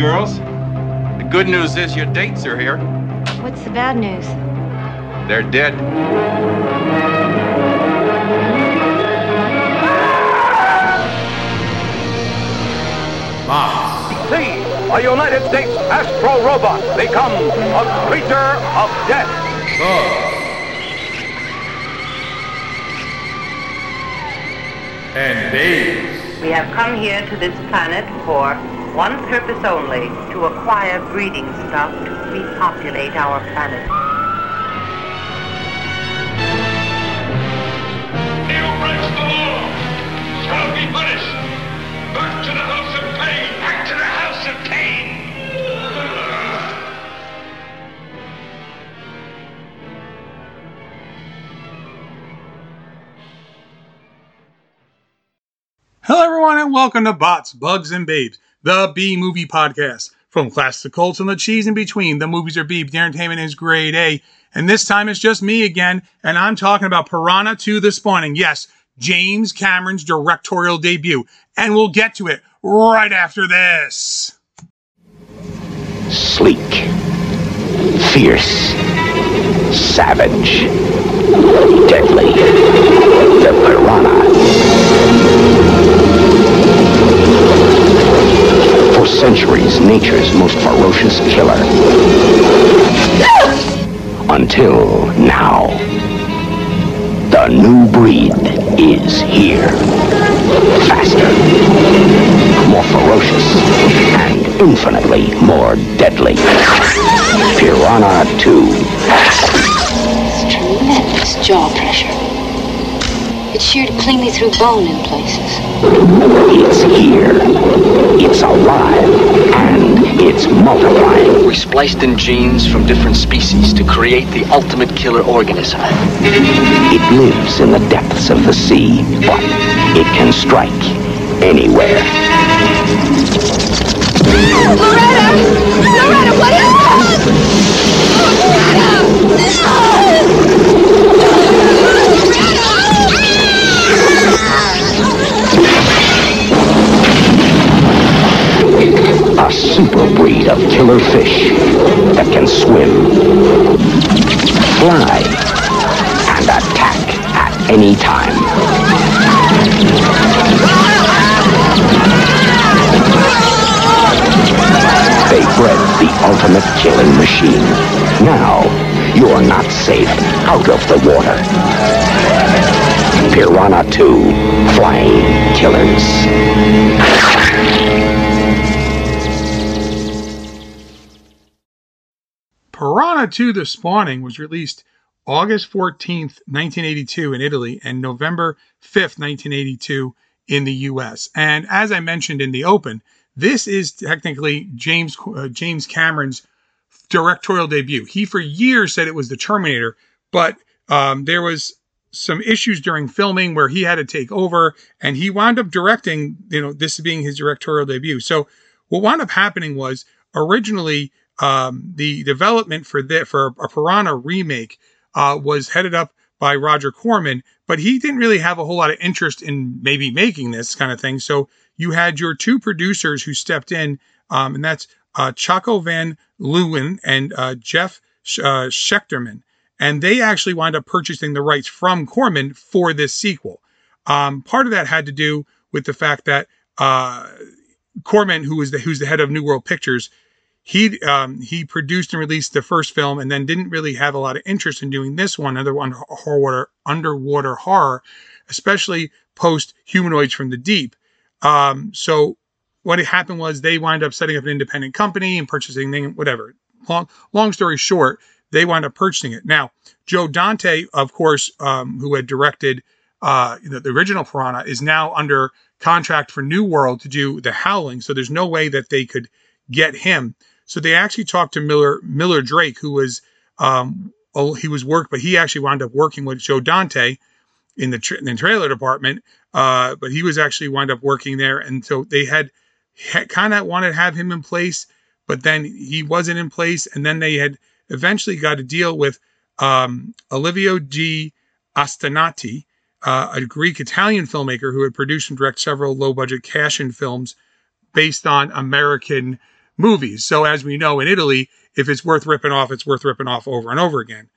Girls. The good news is your dates are here. What's the bad news? They're dead. See a United States astro robot become a creature of death. and babes. We have come here to this planet for one purpose only, to acquire breeding stock to repopulate our planet. He who breaks the law shall be punished. Back to the house of pain. Back to the house of pain. Hello, everyone, and welcome to Bots, Bugs, and Babes, the B movie podcast. From class to cults and the cheese in between, the movies are B, the entertainment is grade A. And this time it's just me again, and I'm talking about Piranha 2 The Spawning. Yes, James Cameron's directorial debut. And we'll get to it right after this. sleek, fierce, savage, deadly. The piranha. For centuries, nature's most ferocious killer. Until now. The new breed is here. Faster, more ferocious, and infinitely more deadly. Piranha 2. It's tremendous jaw pressure. It's sure to clean through bone in places. It's here. It's alive. And it's multiplying. We spliced in genes from different species to create the ultimate killer organism. It lives in the depths of the sea, but it can strike anywhere. Loretta! Loretta, what is Super breed of killer fish that can swim, fly, and attack at any time. They bred the ultimate killing machine. Now, you're not safe out of the water. Piranha 2 Flying Killers. Piranha 2 The Spawning was released August 14th, 1982 in Italy and November 5th, 1982 in the US. And as I mentioned in the open, this is technically James uh, James Cameron's directorial debut. He for years said it was The Terminator, but um, there was some issues during filming where he had to take over and he wound up directing, you know, this being his directorial debut. So what wound up happening was originally um, the development for the, for a Piranha remake uh, was headed up by Roger Corman, but he didn't really have a whole lot of interest in maybe making this kind of thing. So you had your two producers who stepped in, um, and that's uh, Chako Van Leeuwen and uh, Jeff Sh- uh, Schechterman. And they actually wound up purchasing the rights from Corman for this sequel. Um, part of that had to do with the fact that uh, Corman, who was the who's the head of New World Pictures, he um, he produced and released the first film, and then didn't really have a lot of interest in doing this one, another one horror underwater horror, especially post Humanoids from the Deep. Um, so what happened was they wind up setting up an independent company and purchasing them, whatever. Long long story short, they wind up purchasing it. Now, Joe Dante, of course, um, who had directed uh, know, the original Piranha, is now under contract for New World to do The Howling. So there's no way that they could get him. So they actually talked to Miller Miller Drake, who was um, oh, he was work, but he actually wound up working with Joe Dante in the, tra- in the trailer department. Uh, but he was actually wound up working there, and so they had, kind of wanted to have him in place, but then he wasn't in place, and then they had eventually got a deal with um, Olivio G. Astanati, uh, a Greek Italian filmmaker who had produced and directed several low budget cash in films based on American movies. So, as we know in Italy, if it's worth ripping off, it's worth ripping off over and over again.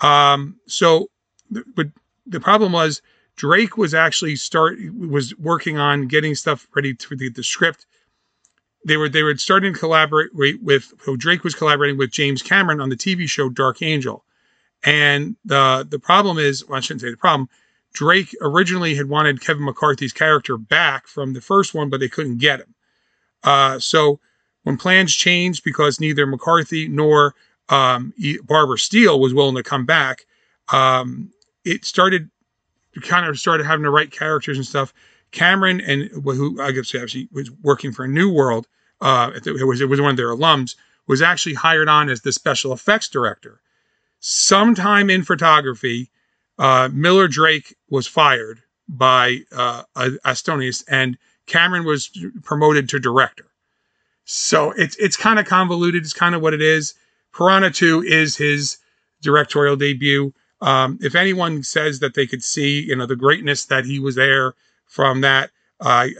Um, so, but the problem was Drake was actually start was working on getting stuff ready to the, the script. They were they were starting to collaborate with so Drake was collaborating with James Cameron on the TV show Dark Angel, and the the problem is well, I shouldn't say the problem. Drake originally had wanted Kevin McCarthy's character back from the first one, but they couldn't get him. Uh, so when plans changed because neither McCarthy nor um, Barbara Steele was willing to come back, um, it started kind of started having to write characters and stuff. Cameron and who I guess actually was working for New World, uh, it was it was one of their alums, was actually hired on as the special effects director. Sometime in photography, uh, Miller Drake was fired by uh, Astonis, and Cameron was promoted to director. So it's it's kind of convoluted. It's kind of what it is. Piranha 2 is his directorial debut. Um, if anyone says that they could see, you know, the greatness that he was there from that, uh, I,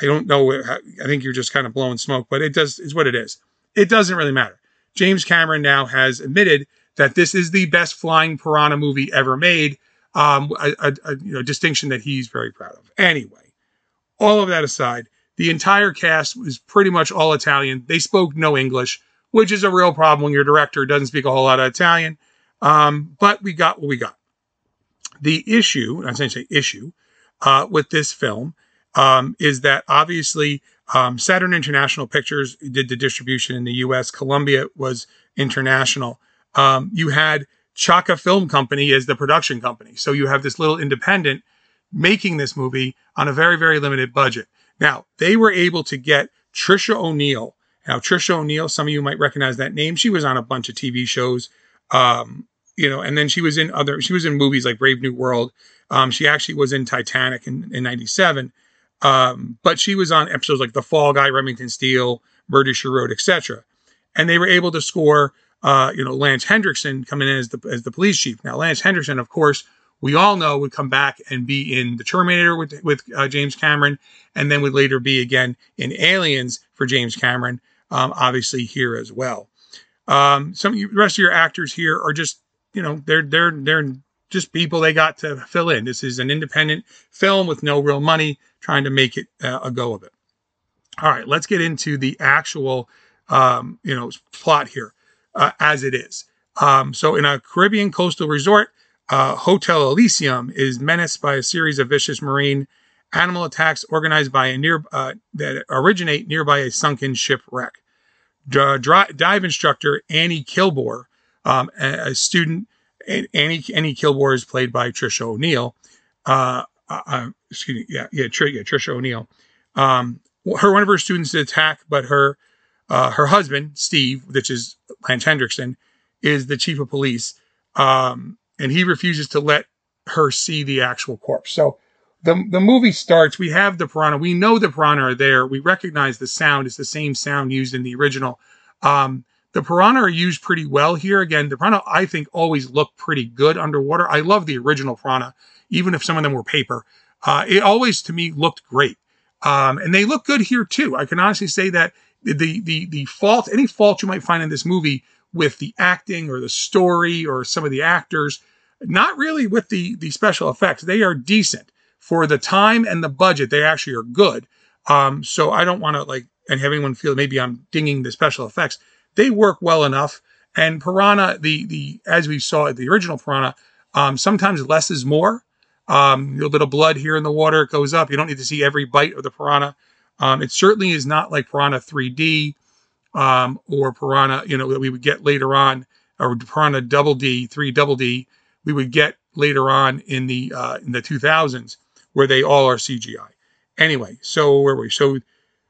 I don't know. I think you're just kind of blowing smoke, but it does is what it is. It doesn't really matter. James Cameron now has admitted that this is the best flying piranha movie ever made. Um, a, a, a you know, distinction that he's very proud of. Anyway, all of that aside, the entire cast was pretty much all Italian. They spoke no English, which is a real problem when your director doesn't speak a whole lot of Italian. Um, but we got what we got. The issue—I'm say issue, uh, with this film um, is that obviously um, Saturn International Pictures did the distribution in the U.S. Columbia was international. Um, you had Chako Film Company as the production company, so you have this little independent making this movie on a very very limited budget. Now they were able to get Tricia O'Neill. Now Tricia O'Neill, some of you might recognize that name. She was on a bunch of TV shows. Um, you know, and then she was in other, she was in movies like Brave New World. Um, she actually was in Titanic in, in 97. Um, but she was on episodes like The Fall Guy, Remington Steele, Murder She Wrote, etc. And they were able to score, uh, you know, Lance Henriksen coming in as the, as the police chief. Now, Lance Henriksen, of course, we all know would come back and be in The Terminator with, with uh, James Cameron, and then would later be again in Aliens for James Cameron, um, obviously here as well. Um, some the rest of your actors here are just you know, they're they're they're just people they got to fill in. This is an independent film with no real money, trying to make it uh, a go of it. All right, let's get into the actual, um, you know, plot here uh, as it is. Um, so, in a Caribbean coastal resort, uh, Hotel Elysium is menaced by a series of vicious marine animal attacks organized by a near uh, that originate nearby a sunken shipwreck. D- dive instructor Annie Kilbore um, a, a, student, Annie Annie Kilbore is played by Tricia O'Neill. Uh, uh, uh, excuse me, yeah, yeah, Tr- yeah Tricia O'Neil. Um, her one of her students is attacked, but her uh, her husband Steve, which is Lance Henriksen, is the chief of police, um, and he refuses to let her see the actual corpse. So the the movie starts. We have the piranha. We know the piranha are there. We recognize the sound. It's the same sound used in the original. Um, the piranha are used pretty well here. Again, the piranha, I think, always look pretty good underwater. I love the original piranha, even if some of them were paper. Uh, it always, to me, looked great. Um, and they look good here too. I can honestly say that the the the fault, any fault you might find in this movie with the acting or the story or some of the actors, not really with the the special effects. They are decent for the time and the budget. They actually are good. Um, so I don't want to like and have anyone feel maybe I'm dinging the special effects they work well enough. And Piranha, the the as we saw at the original Piranha, um, sometimes less is more. Um, a little blood here in the water, goes up. You don't need to see every bite of the Piranha. Um, it certainly is not like Piranha 3D um, or Piranha, you know, that we would get later on or Piranha Double D, three Double D, we would get later on in the uh, in the 2000s, where they all are CGI. Anyway, so where were we? So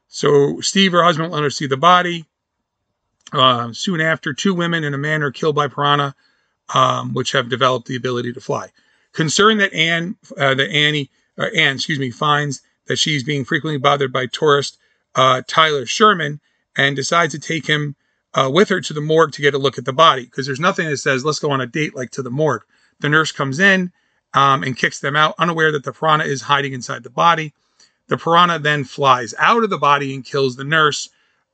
so Steve, her husband, let her see the body. Uh, soon after, two women and a man are killed by piranha, um, which have developed the ability to fly. Concerned that Anne, uh, that Annie, or Anne, excuse me, finds that she's being frequently bothered by tourist uh, Tyler Sherman and decides to take him uh, with her to the morgue to get a look at the body because there's nothing that says let's go on a date like to the morgue. The nurse comes in um, and kicks them out, unaware that the piranha is hiding inside the body. The piranha then flies out of the body and kills the nurse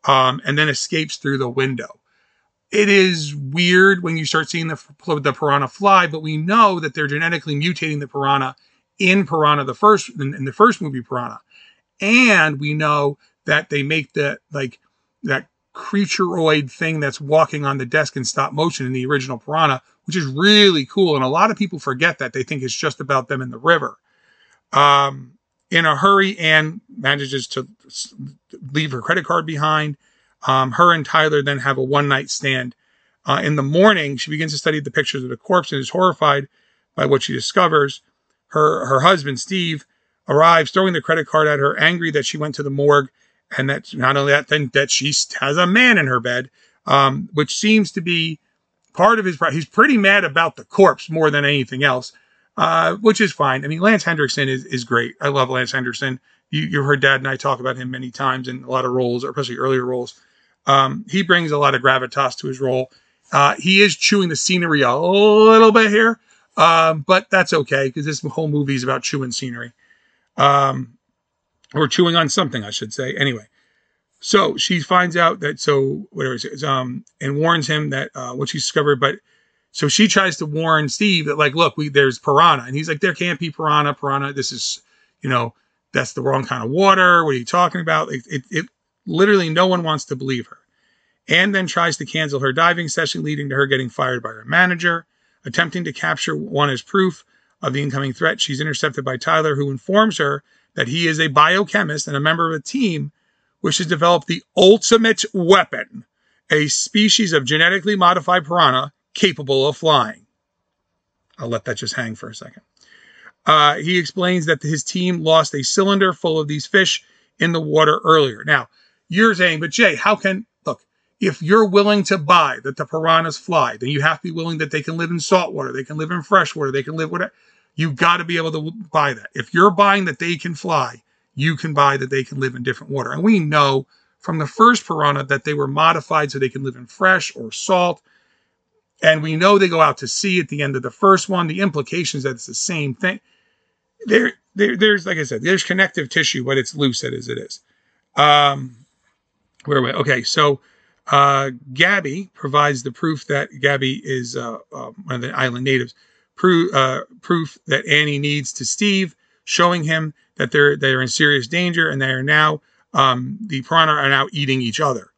um, and then escapes through the window. It is weird when you start seeing the, the piranha fly, but we know that they're genetically mutating the piranha in Piranha, the first in, in the first movie Piranha, and we know that they make the like that creatureoid thing that's walking on the desk in stop motion in the original Piranha, which is really cool. And a lot of people forget that they think it's just about them in the river. Um, in a hurry, Anne manages to leave her credit card behind. Um, her and Tyler then have a one night stand. Uh, in the morning, she begins to study the pictures of the corpse and is horrified by what she discovers. Her, her husband, Steve, arrives, throwing the credit card at her, angry that she went to the morgue and that not only that, then that she has a man in her bed, um, which seems to be part of his. He's pretty mad about the corpse more than anything else uh, which is fine. I mean, Lance Henriksen is, is great. I love Lance Henriksen. You, you've heard Dad and I talk about him many times in a lot of roles, especially earlier roles. Um, he brings a lot of gravitas to his role. Uh, he is chewing the scenery a little bit here, um, but that's okay because this whole movie is about chewing scenery, um, or chewing on something, I should say. Anyway, so she finds out that so whatever it is, um, and warns him that uh, what she discovered, but so she tries to warn Steve that, like, look, we there's piranha, and he's like, there can't be piranha, piranha. This is, you know, that's the wrong kind of water. What are you talking about? It, it, it literally no one wants to believe her. And then tries to cancel her diving session, leading to her getting fired by her manager. Attempting to capture one as proof of the incoming threat, she's intercepted by Tyler, who informs her that he is a biochemist and a member of a team which has developed the ultimate weapon, a species of genetically modified piranha capable of flying. I'll let that just hang for a second. Uh, he explains that his team lost a cylinder full of these fish in the water earlier. Now, you're saying, but Jay, how can, look, if you're willing to buy that the piranhas fly, then you have to be willing that they can live in salt water, they can live in fresh water, they can live whatever. You've got to be able to buy that. If you're buying that they can fly, you can buy that they can live in different water. And we know from the first piranha that they were modified so they can live in fresh or salt and we know they go out to sea at the end of the first one. The implications that it's the same thing. There, there, there's like I said, there's connective tissue, but it's loose as it is. Um, where we? Okay, so uh, Gabby provides the proof that Gabby is uh, uh, one of the island natives. Pro- uh, proof that Annie needs to Steve, showing him that they're they're in serious danger and they are now um, the piranha are now eating each other.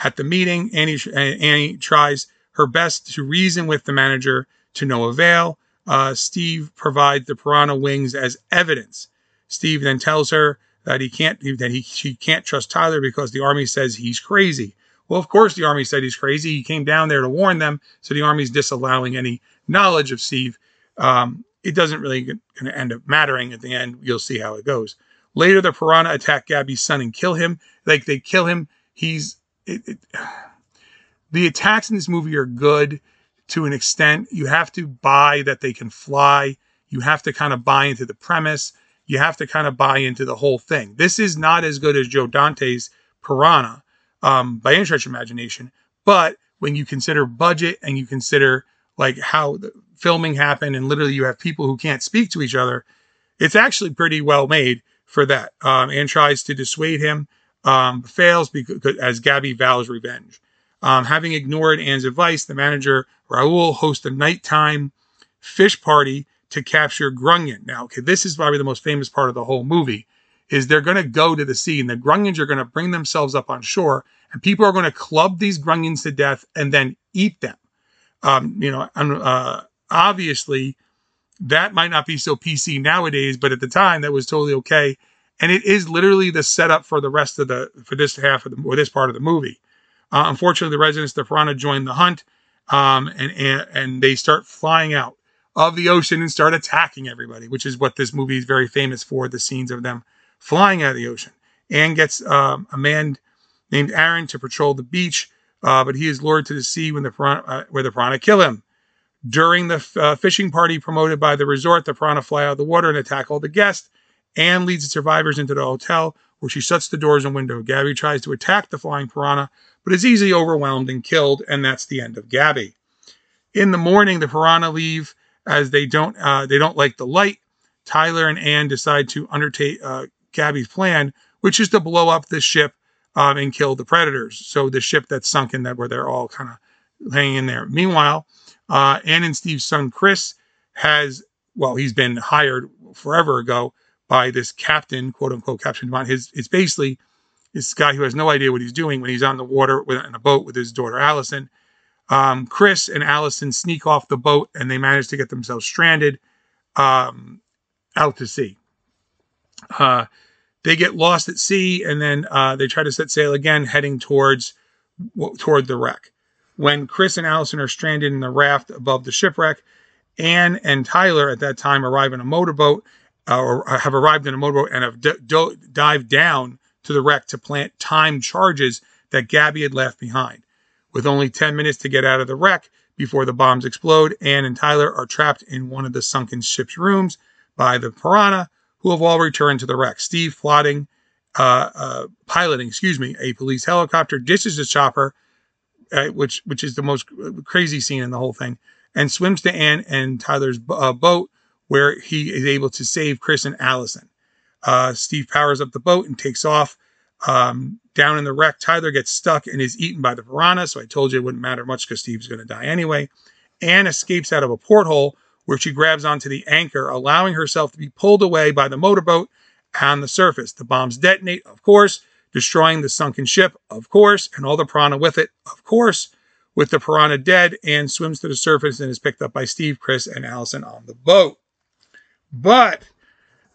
At the meeting, Annie Annie tries her best to reason with the manager to no avail. Uh, Steve provides the piranha wings as evidence. Steve then tells her that he can't that he she can't trust Tyler because the army says he's crazy. Well, of course the army said he's crazy. He came down there to warn them, so the army's disallowing any knowledge of Steve. Um, it doesn't really going to end up mattering at the end. You'll see how it goes. Later, the piranha attack Gabby's son and kill him. Like they kill him. He's it, it, the attacks in this movie are good to an extent. You have to buy that they can fly. You have to kind of buy into the premise. You have to kind of buy into the whole thing. This is not as good as Joe Dante's Piranha um, by any stretch of imagination. But when you consider budget and you consider like how the filming happened and literally you have people who can't speak to each other, it's actually pretty well made for that. Um, and tries to dissuade him, um, fails because as Gabby vows revenge. Um, having ignored Anne's advice, the manager, Raul, hosts a nighttime fish party to capture Grunion. Now, okay, this is probably the most famous part of the whole movie, is they're going to go to the sea and the Grunions are going to bring themselves up on shore and people are going to club these Grunions to death and then eat them. Um, you know, uh, obviously that might not be so PC nowadays, but at the time that was totally okay. And it is literally the setup for the rest of the, for this half of the, or this part of the movie. Uh, unfortunately, the residents of the Piranha join the hunt um, and, and and they start flying out of the ocean and start attacking everybody, which is what this movie is very famous for. The scenes of them flying out of the ocean. Anne gets um, a man named Aaron to patrol the beach, uh, but he is lured to the sea when the piranha, uh, where the piranha kill him. During the uh, fishing party promoted by the resort, the piranha fly out of the water and attack all the guests. Anne leads the survivors into the hotel, where she shuts the doors and window. Gabby tries to attack the flying piranha, but is easily overwhelmed and killed, and that's the end of Gabby. In the morning, the piranha leave as they don't uh, they don't like the light. Tyler and Anne decide to undertake uh, Gabby's plan, which is to blow up the ship um, and kill the predators. So the ship that's sunken, that where they're all kind of hanging in there. Meanwhile, uh, Anne and Steve's son Chris has well, he's been hired forever ago by this captain, quote unquote, Captain Dumont. His it's basically this guy who has no idea what he's doing when he's on the water with, in a boat with his daughter Allison. Um, Chris and Allison sneak off the boat and they manage to get themselves stranded um, out to sea. Uh, they get lost at sea and then uh, they try to set sail again, heading towards toward the wreck. When Chris and Allison are stranded in the raft above the shipwreck, Anne and Tyler at that time arrive in a motorboat, uh, or have arrived in a motorboat and have d- d- dived down to the wreck to plant timed charges that Gabby had left behind. With only 10 minutes to get out of the wreck before the bombs explode, Anne and Tyler are trapped in one of the sunken ship's rooms by the piranha, who have all returned to the wreck. Steve plotting, uh, uh, piloting, excuse me, a police helicopter, dishes the chopper, uh, which which is the most crazy scene in the whole thing, and swims to Anne and Tyler's uh, boat, where he is able to save Chris and Allison. Uh, Steve powers up the boat and takes off. Um, down in the wreck, Tyler gets stuck and is eaten by the piranha. So I told you it wouldn't matter much because Steve's going to die anyway. Anne escapes out of a porthole where she grabs onto the anchor, allowing herself to be pulled away by the motorboat on the surface. The bombs detonate, of course, destroying the sunken ship, of course, and all the piranha with it, of course. With the piranha dead, and swims to the surface and is picked up by Steve, Chris, and Allison on the boat. But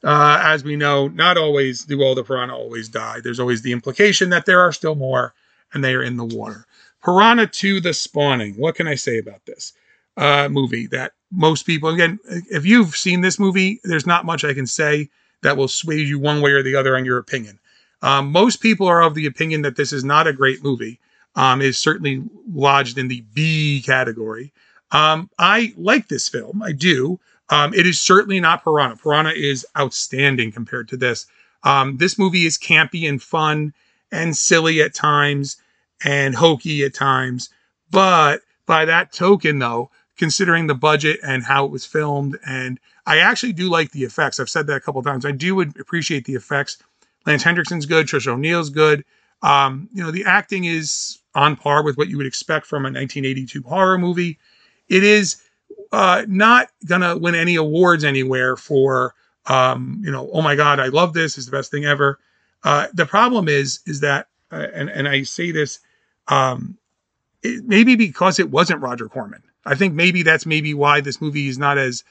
uh, as we know, not always do all the piranha always die. There's always the implication that there are still more and they are in the water. Piranha 2 The Spawning. What can I say about this uh, movie? That most people, again, if you've seen this movie, there's not much I can say that will sway you one way or the other on your opinion. Um, most people are of the opinion that this is not a great movie. Um, is certainly lodged in the B category. Um, I like this film. I do. Um, it is certainly not Piranha. Piranha is outstanding compared to this. Um, this movie is campy and fun and silly at times and hokey at times. But by that token, though, considering the budget and how it was filmed, and I actually do like the effects. I've said that a couple times. I do appreciate the effects. Lance Henriksen's good. Trish O'Neill's good. Um, you know, the acting is on par with what you would expect from a 1982 horror movie. It is uh, not gonna win any awards anywhere for um, you know, oh my God, I love this. It's the best thing ever. Uh, the problem is, is that, uh, and and I say this, um, it, maybe because it wasn't Roger Corman. I think maybe that's maybe why this movie is not as.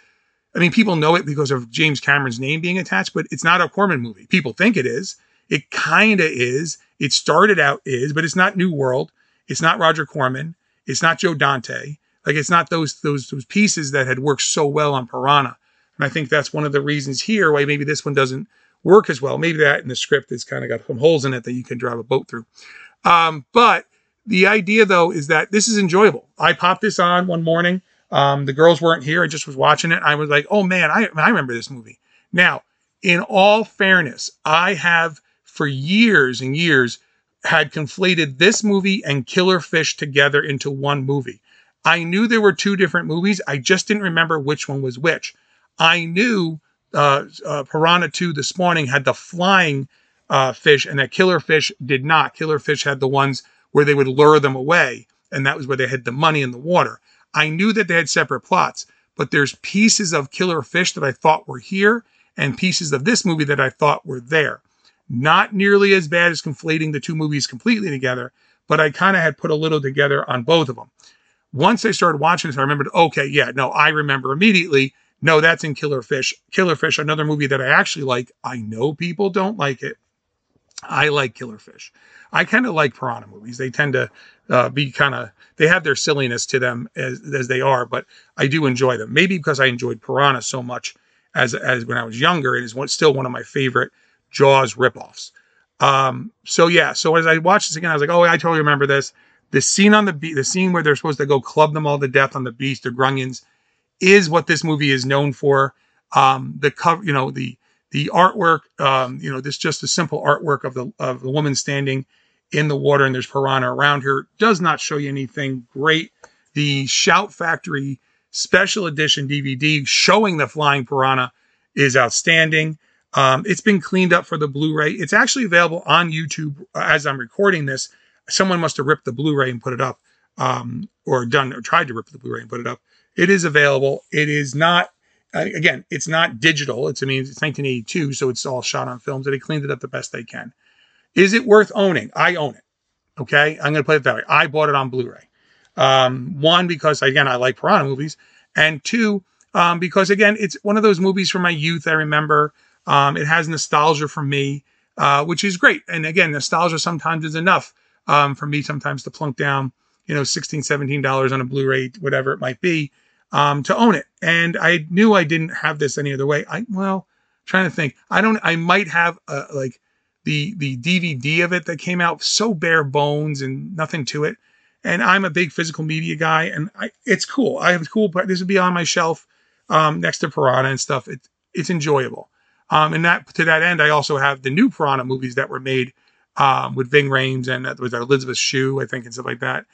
I mean, people know it because of James Cameron's name being attached, but it's not a Corman movie. People think it is. It kind of is. It started out is, but it's not New World. It's not Roger Corman. It's not Joe Dante. Like it's not those those those pieces that had worked so well on Piranha. And I think that's one of the reasons here why maybe this one doesn't work as well. Maybe that in the script has kind of got some holes in it that you can drive a boat through. Um, but the idea though is that this is enjoyable. I popped this on one morning. Um, the girls weren't here. I just was watching it. I was like, oh man, I, I remember this movie. Now, in all fairness, I have for years and years had conflated this movie and Killer Fish together into one movie. I knew there were two different movies. I just didn't remember which one was which. I knew uh, uh, Piranha 2 The Spawning had the flying uh, fish and that Killer Fish did not. Killer Fish had the ones where they would lure them away, and that was where they had the money in the water. I knew that they had separate plots, but there's pieces of Killer Fish that I thought were here and pieces of this movie that I thought were there. Not nearly as bad as conflating the two movies completely together, but I kind of had put a little together on both of them. Once I started watching this, I remembered, okay, yeah, no, I remember immediately. No, that's in Killer Fish. Killer Fish, another movie that I actually like. I know people don't like it. I like killer fish. I kind of like piranha movies. They tend to uh, be kind of they have their silliness to them as as they are, but I do enjoy them. Maybe because I enjoyed Piranha so much as as when I was younger, it is one, still one of my favorite Jaws ripoffs. Um, so yeah, so as I watched this again, I was like, oh, I totally remember this. The scene on the beach, the scene where they're supposed to go club them all to death on the beach, the Grunions, is what this movie is known for. Um, the cover, you know, the the artwork, um, you know, this just a simple artwork of the of the woman standing in the water and there's piranha around her does not show you anything great. The Shout Factory special edition DVD showing the flying piranha is outstanding. Um, it's been cleaned up for the Blu-ray. It's actually available on YouTube as I'm recording this. Someone must have ripped the Blu-ray and put it up, um, or done or tried to rip the Blu-ray and put it up. It is available. It is not again. It's not digital. It's I mean it's 1982, so it's all shot on films. And they cleaned it up the best they can. Is it worth owning? I own it. Okay, I'm going to put it that way. I bought it on Blu-ray. Um, one because again I like piranha movies, and two um, because again it's one of those movies from my youth. I remember. Um, it has nostalgia for me, uh, which is great. And again, nostalgia sometimes is enough um, for me sometimes to plunk down, you know, 16 $17 on a Blu-ray, whatever it might be, um, to own it. And I knew I didn't have this any other way. I, well, trying to think, I don't, I might have uh, like the, the DVD of it that came out so bare bones and nothing to it. And I'm a big physical media guy and I, it's cool. I have cool, this would be on my shelf um, next to Piranha and stuff. It, it's enjoyable. Um, and that to that end, I also have the new Piranha movies that were made um, with Ving Rhames and with Elizabeth Shue, I think, and stuff like that.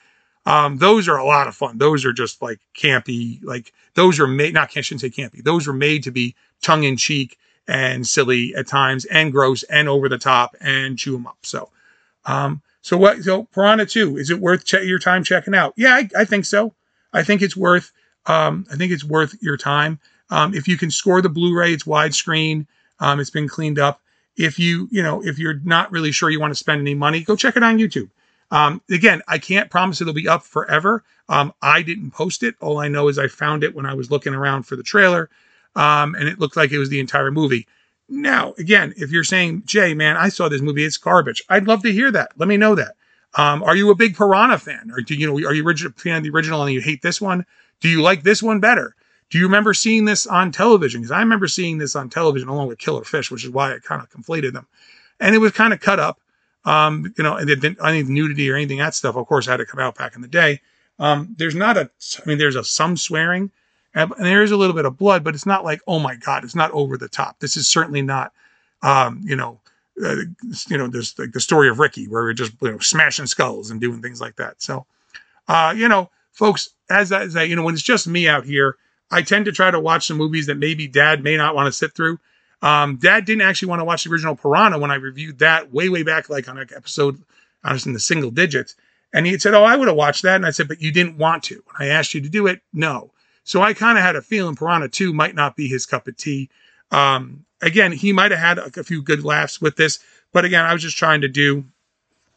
Um, those are a lot of fun. Those are just like campy, like those are made. Not I shouldn't say campy. Those are made to be tongue in cheek and silly at times, and gross and over the top, and chew them up. So, um, so what? So Piranha Two, is it worth che- your time checking out? Yeah, I, I think so. I think it's worth. Um, I think it's worth your time. Um, if you can score the Blu-ray, it's widescreen. Um, it's been cleaned up. If you, you know, if you're not really sure you want to spend any money, go check it on YouTube. Um, again, I can't promise it'll be up forever. Um, I didn't post it. All I know is I found it when I was looking around for the trailer, um, and it looked like it was the entire movie. Now, again, if you're saying, Jay, man, I saw this movie, it's garbage. I'd love to hear that. Let me know that. Um, are you a big Piranha fan, or do you know? Are you a fan of the original and you hate this one? Do you like this one better? Do you remember seeing this on television? Because I remember seeing this on television along with Killer Fish, which is why I kind of conflated them. And it was kind of cut up, um, you know, and didn't, any nudity or anything that stuff, of course, had to come out back in the day. Um, there's not a, I mean, there's a some swearing and, and there is a little bit of blood, but it's not like, oh my God, it's not over the top. This is certainly not, um, you know, uh, you know, there's like the story of Ricky where we're just, you know, smashing skulls and doing things like that. So, uh, you know, folks, as I, as I, you know, when it's just me out here, I tend to try to watch some movies that maybe dad may not want to sit through. Um, dad didn't actually want to watch the original Piranha when I reviewed that way, way back, like on an episode, I was in the single digits. And he said, Oh, I would have watched that. And I said, But you didn't want to. When I asked you to do it, no. So I kind of had a feeling Piranha 2 might not be his cup of tea. Um, again, he might have had a, a few good laughs with this. But again, I was just trying to do,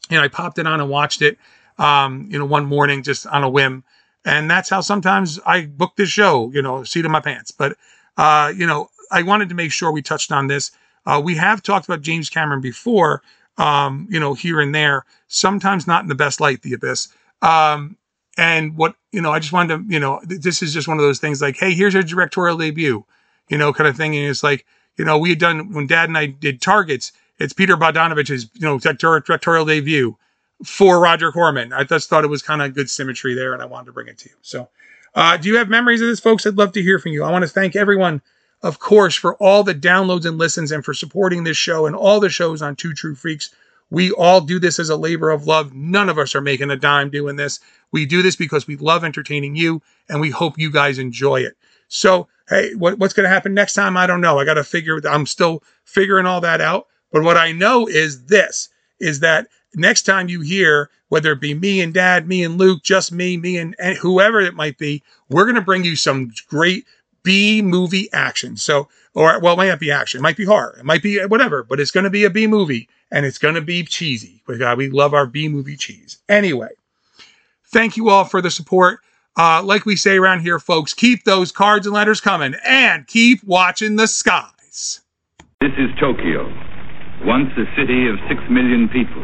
you know, I popped it on and watched it, um, you know, one morning just on a whim and that's how sometimes I book this show, you know, seat in my pants. But, uh, you know, I wanted to make sure we touched on this. Uh, we have talked about James Cameron before, um, you know, here and there, sometimes not in the best light, The Abyss. Um, and what, you know, I just wanted to, you know, this is just one of those things like, hey, here's your directorial debut, you know, kind of thing. And it's like, you know, we had done, when dad and I did Targets, it's Peter Bogdanovich's, you know, directorial debut for Roger Corman. I just thought it was kind of good symmetry there, and I wanted to bring it to you. So, uh, do you have memories of this, folks? I'd love to hear from you. I want to thank everyone, of course, for all the downloads and listens and for supporting this show and all the shows on Two True Freaks. We all do this as a labor of love. None of us are making a dime doing this. We do this because we love entertaining you, and we hope you guys enjoy it. So, hey, what, what's going to happen next time? I don't know. I got to figure. I'm still figuring all that out. But what I know is this: is that next time you hear, whether it be me and dad, me and Luke, just me, me and, and whoever it might be, we're going to bring you some great B movie action. So, or well, it might not be action, it might be horror, it might be whatever, but it's going to be a B movie and it's going to be cheesy. We, God, we love our B movie cheese. Anyway, thank you all for the support. Uh, like we say around here, folks, keep those cards and letters coming and keep watching the skies. This is Tokyo. once a city of six million people.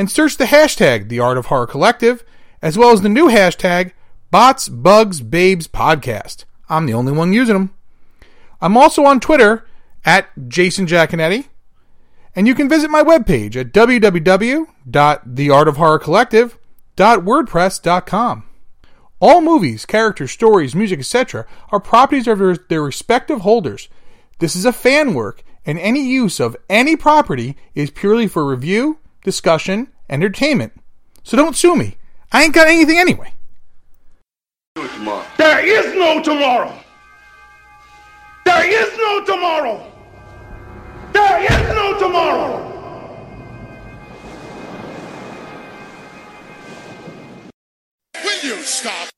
and search the hashtag The Art of Horror Collective, as well as the new hashtag Bots, Bugs, Babes Podcast. I'm the only one using them. I'm also on Twitter at Jason Giaconetti, and you can visit my webpage at www.theartofhorrorcollective.wordpress.com. All movies, characters, stories, music, etc. are properties of their respective holders. This is a fan work, and any use of any property is purely for review, discussion, entertainment. So don't sue me. I ain't got anything anyway. There is no tomorrow. There is no tomorrow. There is no tomorrow. Will you stop?